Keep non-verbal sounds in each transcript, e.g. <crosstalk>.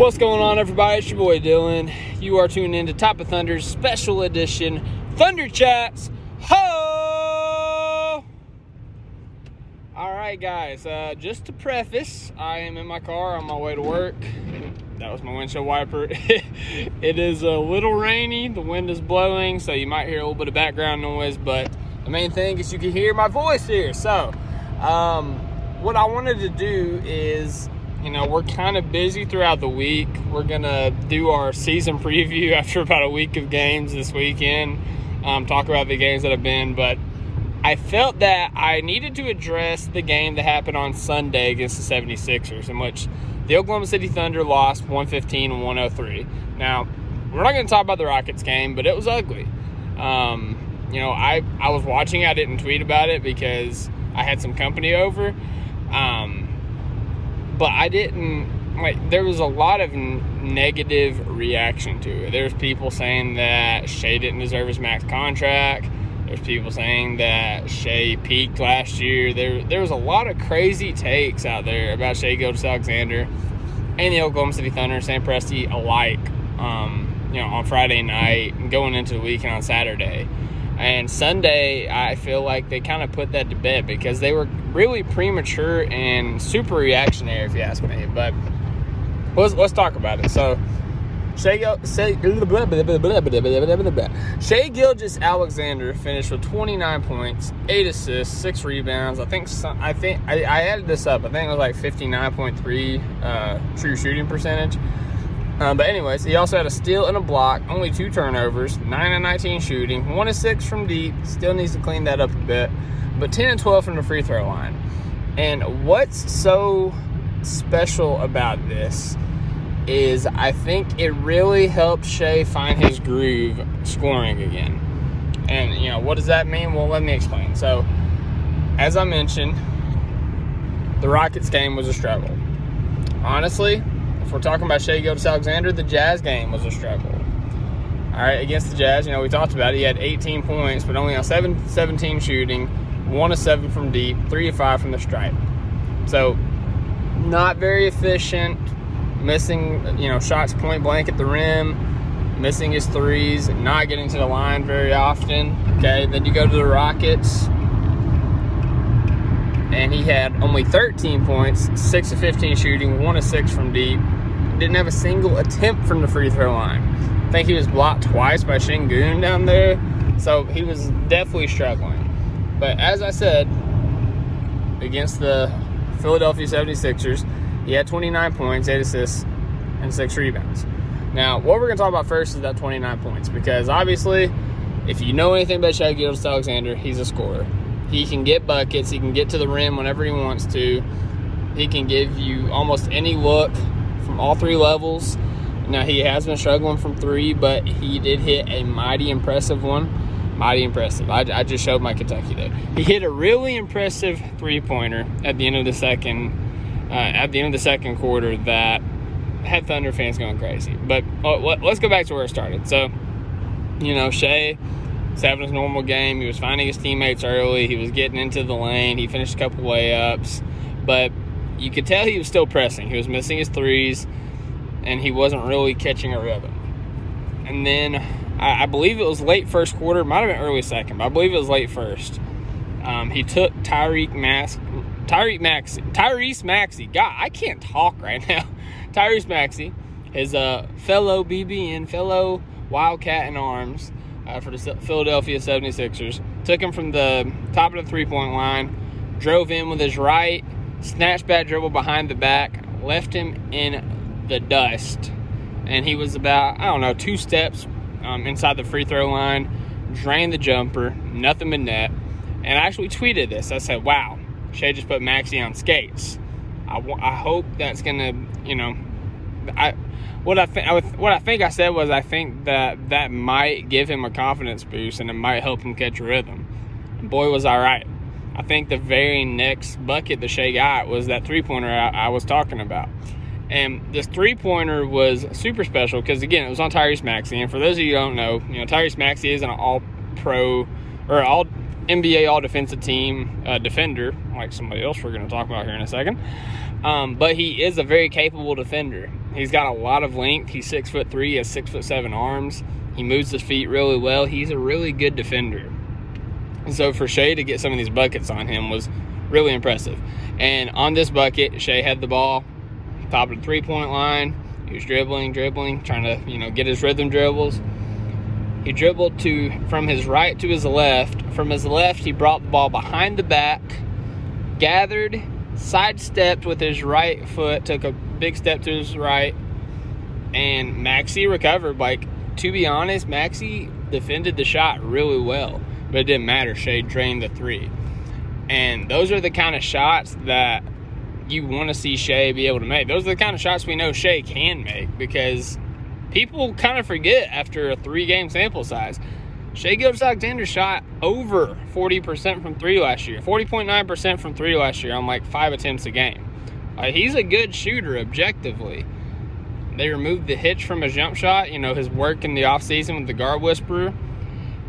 What's going on, everybody? It's your boy Dylan. You are tuned in to Top of Thunder's special edition Thunder Chats. Ho! All right, guys. Uh, just to preface, I am in my car on my way to work. That was my windshield wiper. <laughs> it is a little rainy. The wind is blowing, so you might hear a little bit of background noise. But the main thing is you can hear my voice here. So, um, what I wanted to do is you know, we're kind of busy throughout the week. We're going to do our season <laughs> preview after about a week of games this weekend, um, talk about the games that have been. But I felt that I needed to address the game that happened on Sunday against the 76ers, in which the Oklahoma City Thunder lost 115 and 103. Now, we're not going to talk about the Rockets game, but it was ugly. Um, you know, I, I was watching, I didn't tweet about it because I had some company over. Um, but I didn't like. There was a lot of negative reaction to it. There's people saying that Shai didn't deserve his max contract. There's people saying that Shai peaked last year. There, there was a lot of crazy takes out there about Shai Gilgeous-Alexander and the Oklahoma City Thunder Sam Presti alike. Um, you know, on Friday night going into the weekend on Saturday. And Sunday, I feel like they kind of put that to bed because they were really premature and super reactionary, if you ask me. But let's, let's talk about it. So, Shai, Gil- Shai, Shea Gilgis Alexander finished with 29 points, 8 assists, 6 rebounds. I think some, I think I, I added this up. I think it was like 59.3 uh, true shooting percentage. Um, but anyways, he also had a steal and a block, only two turnovers, nine and 19 shooting, one and six from deep. Still needs to clean that up a bit, but 10 and 12 from the free throw line. And what's so special about this is I think it really helped Shai find his groove scoring again. And you know what does that mean? Well, let me explain. So, as I mentioned, the Rockets game was a struggle. Honestly, if we're talking about Shai Gilgeous-Alexander, the Jazz game was a struggle. All right, against the Jazz, you know, we talked about it. He had 18 points, but only on 7, 17 shooting, 1 of 7 from deep, 3 of 5 from the stripe. So, not very efficient, missing, you know, shots point blank at the rim, missing his threes, not getting to the line very often. Okay, then you go to the Rockets, and he had only 13 points, 6 of 15 shooting, 1 of 6 from deep. Didn't have a single attempt from the free throw line. I think he was blocked twice by Sengun down there, so he was definitely struggling. But as I said, against the Philadelphia 76ers, he had 29 points, 8 assists, and 6 rebounds. Now, what we're going to talk about first is that 29 points, because obviously, if you know anything about Shai Gilgeous-Alexander, he's a scorer. He can get buckets. He can get to the rim whenever he wants to. He can give you almost any look from all three levels. Now, he has been struggling from three, but he did hit a mighty impressive one. Mighty impressive. I, I just showed my Kentucky there. He hit a really impressive three pointer at the end of the second, uh, at the end of the second quarter that had Thunder fans going crazy. But uh, let, let's go back to where it started. So, you know, Shai was having his normal game. He was finding his teammates early. He was getting into the lane. He finished a couple layups, but you could tell he was still pressing. He was missing his threes, and he wasn't really catching a rhythm. And then I, I believe it was late first quarter, might have been early second, but I believe it was late first. Um, he took Tyreek Max, Tyreek Maxey, Tyrese Maxey. God, I can't talk right <laughs> now. Tyrese Maxey, his uh, fellow BBN, fellow Wildcat in arms uh, for the Philadelphia 76ers, took him from the top of the three point line, drove in with his right, snatched back dribble behind the back, left him in the dust. And he was about, I don't know, two steps um, inside the free throw line, drained the jumper, nothing but net. And I actually tweeted this. I said, wow, Shai just put Maxey on skates. I, I hope that's going to, you know, I what I think what I think I said was I think that that might give him a confidence boost and it might help him catch rhythm. Boy was all right. I think the very next bucket the Shai got was that three pointer I, I, was talking about. And this three pointer was super special because again it was on Tyrese Maxey. And for those of you who don't know, you know Tyrese Maxey is an All Pro or All NBA All Defensive Team uh, defender, like somebody else we're going to talk about here in a second. Um, but he is a very capable defender. He's got a lot of length. He's six foot three. He has six foot seven arms. He moves his feet really well. He's a really good defender. And so for Shai to get some of these buckets on him was really impressive. And on this bucket, Shai had the ball top of the three point line. He was dribbling, dribbling, trying to you know get his rhythm dribbles. He dribbled to from his right to his left. From his left, he brought the ball behind the back, gathered, sidestepped with his right foot, took a big step to his right, and Maxey recovered. Like, to be honest, Maxey defended the shot really well, but it didn't matter. Shai drained the three. And those are the kind of shots that you want to see Shai be able to make. Those are the kind of shots we know Shai can make because people kind of forget after a three game sample size. Shai Gilgeous-Alexander shot over 40% from three last year, 40.9% from three last year on like five attempts a game. Uh, he's a good shooter objectively. They removed the hitch from his jump shot, you know, his work in the offseason with the guard whisperer.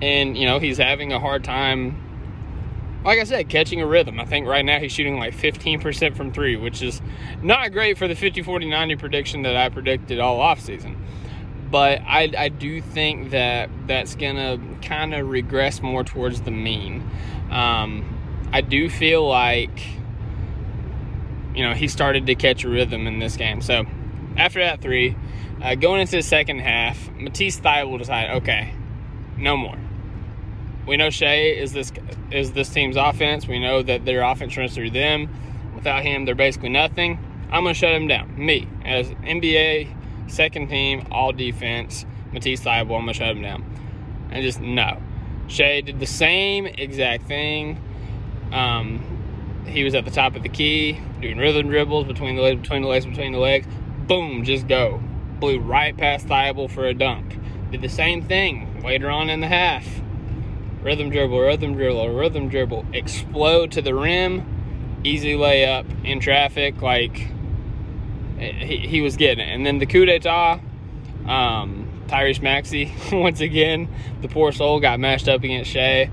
And, you know, he's having a hard time, like I said, catching a rhythm. I think right now he's shooting like 15% from three, which is not great for the 50 40 90 prediction that I predicted all offseason but I, I do think that that's gonna kind of regress more towards the mean. Um, I do feel like you know he started to catch a rhythm in this game. So after that three, uh, going into the second half, Matisse Thybulle decided, okay, no more. We know Shai is this is this team's offense. We know that their offense runs through them. Without him, they're basically nothing. I'm gonna shut him down. Me as NBA second team, all defense, Matisse Thybulle, I'm to shut him down. And just no. Shai did the same exact thing. Um, he was at the top of the key, doing rhythm dribbles between the legs, between the legs, between the legs. Boom, just go. Blew right past Thybulle for a dunk. Did the same thing later on in the half. Rhythm dribble, rhythm dribble, rhythm dribble. Explode to the rim. Easy layup in traffic. Like he, he was getting it. And then the coup d'etat, um, Tyrese Maxey, <laughs> once again, the poor soul got mashed up against Shai.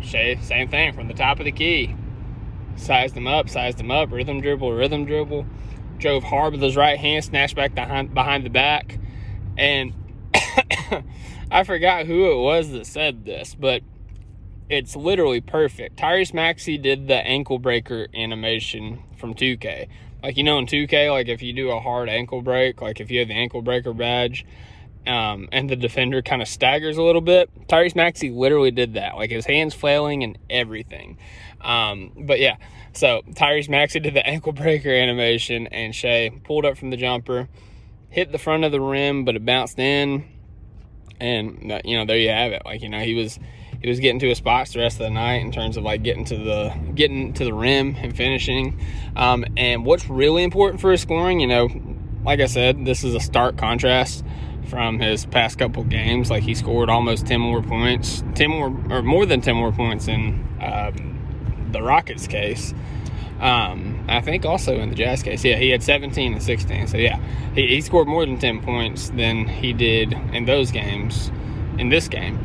Shai, same thing, from the top of the key. Sized him up, sized him up, rhythm dribble, rhythm dribble. Drove hard with his right hand, snatched back behind, behind the back. And <coughs> I forgot who it was that said this, but it's literally perfect. Tyrese Maxey did the ankle breaker animation from 2K like you know in 2K, like if you do a hard ankle break, like if you have the ankle breaker badge, um, and the defender kind of staggers a little bit, Tyrese Maxey literally did that, like his hands flailing and everything. Um, but yeah, so Tyrese Maxey did the ankle breaker animation, and Shai pulled up from the jumper, hit the front of the rim, but it bounced in, and uh, you know there you have it. Like you know he was he was getting to his spots the rest of the night in terms of like getting to the getting to the rim and finishing. Um, and what's really important for his scoring, you know, like I said, this is a stark contrast from his past couple games. Like he scored almost ten more points, ten more or more than ten more points in um, the Rockets case. Um, I think also in the Jazz case, yeah, he had 17 and 16. So yeah, he, he scored more than 10 points than he did in those games in this game.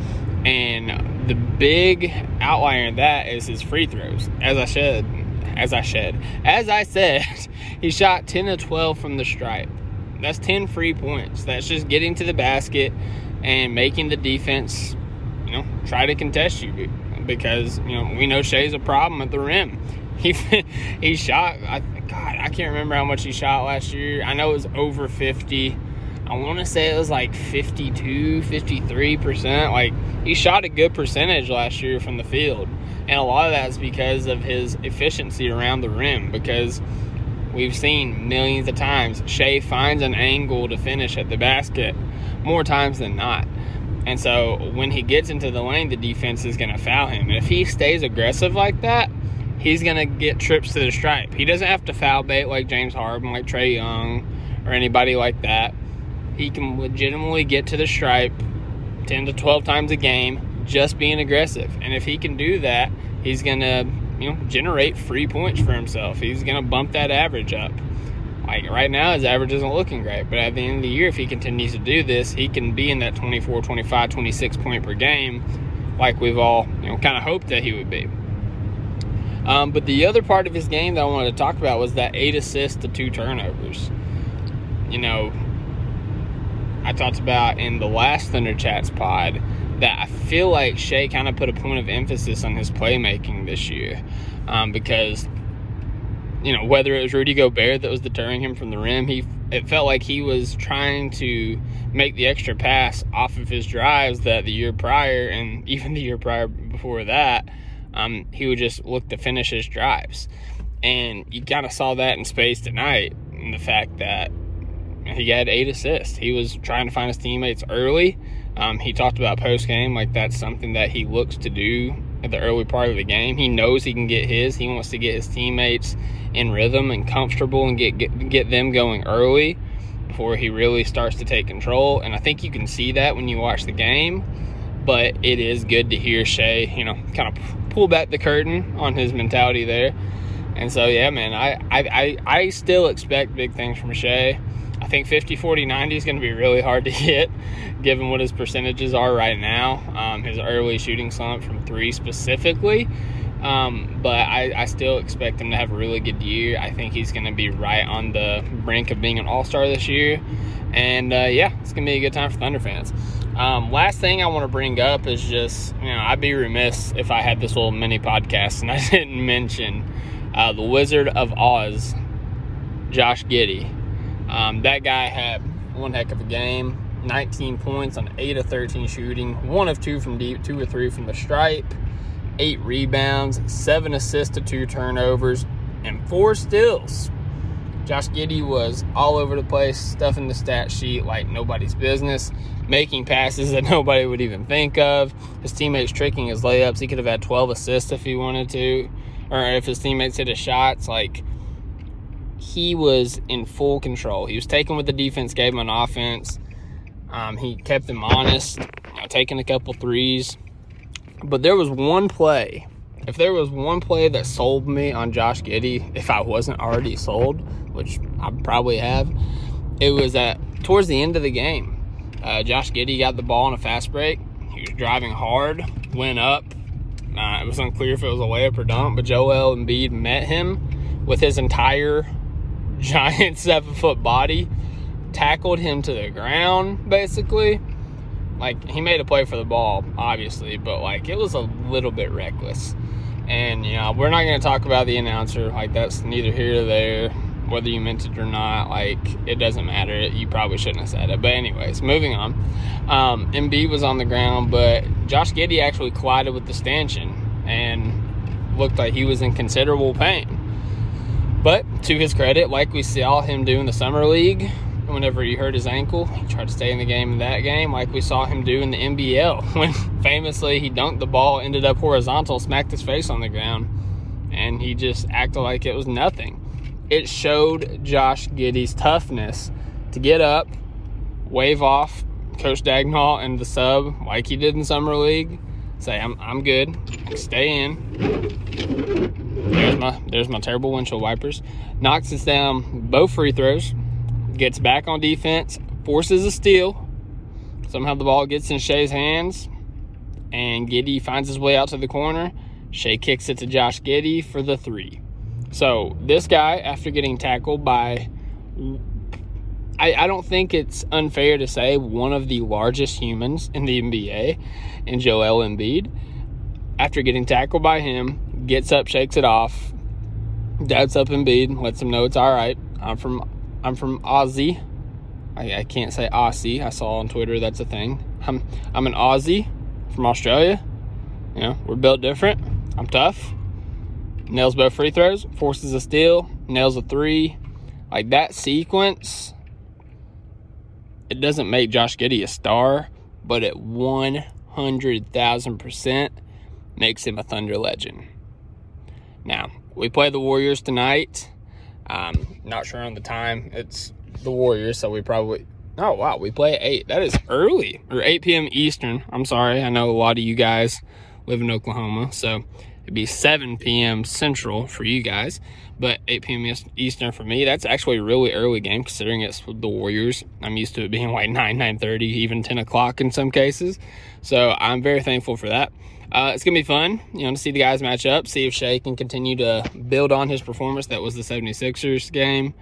And the big outlier in that is his free throws. As I said, as I said, as I said, <laughs> he shot 10 to 12 from the stripe. That's 10 free points. That's just getting to the basket, and making the defense, you know, try to contest you because you know we know Shai's a problem at the rim. <laughs> He he shot. I God, I can't remember how much he shot last year. I know it was over fifty. I want to say it was like 52, 53%. Like, he shot a good percentage last year from the field. And a lot of that is because of his efficiency around the rim. Because we've seen millions of times Shai finds an angle to finish at the basket more times than not. And so when he gets into the lane, the defense is going to foul him. And if he stays aggressive like that, he's going to get trips to the stripe. He doesn't have to foul bait like James Harden, like Trae Young, or anybody like that he can legitimately get to the stripe 10 to 12 times a game just being aggressive. And if he can do that, he's going to, you know, generate free points for himself. He's to bump that average up. Like right now, his average isn't looking great, but at the end of the year, if he continues to do this, he can be in that 24, 25, 26 point per game, like we've all, you know, kind of hoped that he would be. Um, but the other part of his game that I wanted to talk about was that eight assists to two turnovers. You know, I talked about in the last Thunder Chats pod that I feel like Shai kind of put a point of emphasis on his playmaking this year um, because, you know, whether it was Rudy Gobert that was deterring him from the rim, he it felt like he was trying to make the extra pass off of his drives that the year prior and <laughs> even the year prior before that, um, he would just look to finish his drives. And you kind of saw that in space tonight, in the fact that he had eight assists. He was trying to find his teammates early. Um, he talked about post game, like that's something that he looks to do at the early part of the game. He knows he can get his. He wants to get his teammates in rhythm and comfortable and get get, get them going early before he really starts to take control. And I think you can see that when you watch the game. But it is good to hear Shai, you know, kind of pull back the curtain on his mentality there. And so, yeah, man, I, I, I, I still expect big things from Shai. Think 50, 40, 90 is going to be really hard to <laughs> hit given what his percentages are right now. Um, his early shooting slump from three specifically. Um, but I, I, still expect him to have a really good year. I think he's going to be right on the brink of being an all star this year. And uh, yeah, it's going to be a good time for Thunder fans. Um, last thing I want to bring up is just, you know, I'd be remiss if I had this little mini podcast and I <laughs> didn't mention uh, the Wizard of Oz, Josh Giddey. Um, that guy had one heck of a game. 19 points on 8 of 13 shooting, 1 of 2 from deep, 2 or 3 from the stripe, 8 rebounds, 7 assists to 2 turnovers, and 4 steals. Josh Giddey was all over the place, stuffing the stat sheet like nobody's business, making passes <laughs> that nobody would even think of. His teammates tricking his layups. He could have had 12 assists if he wanted to, or if his teammates hit his shots. Like, he was in full control. He was taking what the defense gave him on offense. Um, he kept them honest, you know, taking a couple threes. But there was one play. If there was one play that sold me on Josh Giddey, if I wasn't already sold, which I probably have, it was at towards the end of the game. Uh, Josh Giddey got the ball in a fast break. He was driving hard, went up. Uh, it was unclear if it was a layup or dunk, but Joel Embiid met him with his entire giant <laughs> seven foot body, tackled him to the ground, basically. Like, he made a play for the ball, obviously, but like, it was a little bit reckless. And, you know, we're not going to talk about the announcer. Like, that's neither here nor there. Whether you meant it or not, like, it doesn't matter. You probably shouldn't have said it. But, anyways, moving on. Um, Embiid was on the ground, but Josh Giddey actually collided with the stanchion and looked like he was in considerable pain. To his credit, like we saw him do in the summer league, whenever he hurt his ankle, he tried to stay in the game in that game, like we saw him do in the NBL <laughs> when famously he dunked the ball, ended up horizontal, smacked his face on the ground, and he just acted like it was nothing. It showed Josh Giddey's toughness to get up, wave off Coach Daigneault and the sub like he did in summer league, say I'm I'm good, stay in there's my there's my terrible windshield wipers. Knocks us down both free throws. Gets back on defense. Forces a steal. Somehow the ball gets in Shai's hands. And Giddey finds his way out to the corner. Shai kicks it to Josh Giddey for the three. So this guy, after getting tackled by I, I don't think it's unfair to say one of the largest humans in the NBA, and Joel Embiid, after getting tackled by him, gets up, shakes it off, dads up Embiid, lets him know it's all right. I'm from I'm from Aussie. I, I can't say Aussie. I saw on Twitter that's a thing. I'm I'm an Aussie from Australia. You know, we're built different. I'm tough. Nails both free throws, forces a steal, nails a three. Like that sequence, it doesn't make Josh Giddey a star, but it 100,000% makes him a Thunder legend. Now, we play the Warriors tonight. Um, not sure on the time. It's the Warriors, so we probably. Oh, wow. We play at 8. That is early. Or 8 p.m. Eastern. I'm sorry. I know a lot of you guys live in Oklahoma, so it'd be 7 p.m. Central for you guys, but 8 p.m. Eastern for me. That's actually a really early game considering it's the Warriors. I'm used to it being like 9, 9.30, even 10 o'clock in some cases. So I'm very thankful for that. Uh, it's gonna be fun, you know, to see the guys match up, see if Shai can continue to build on his performance. That was the 76ers game.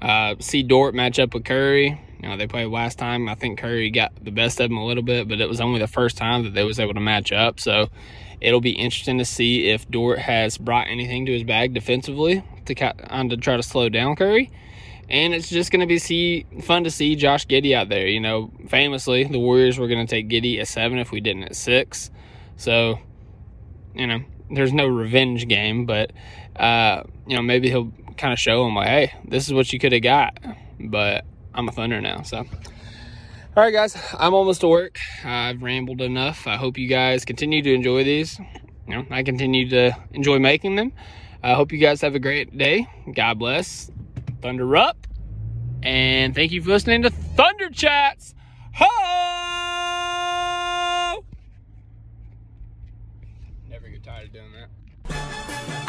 Uh, see Dort match up with Curry. You know, they played last time. I think Curry got the best of him a little bit, but it was only the first time that they was able to match up. So it'll be interesting to see if Dort has brought anything to his bag defensively to kind of try to slow down Curry. And it's just going to be see fun to see Josh Giddey out there. You know, famously, the Warriors were going to take Giddey at seven if we didn't at six. So, you know, there's no revenge game, but uh, you know, maybe he'll kind of show him like, hey, this is what you could have got. But I'm a Thunder now, so. All right, guys, I'm almost to work. I've rambled enough. I hope you guys continue to enjoy these. You know, I continue to enjoy making them. I hope you guys have a great day. God bless. Thunder up. And thank you for listening to Thunder Chats. Ho!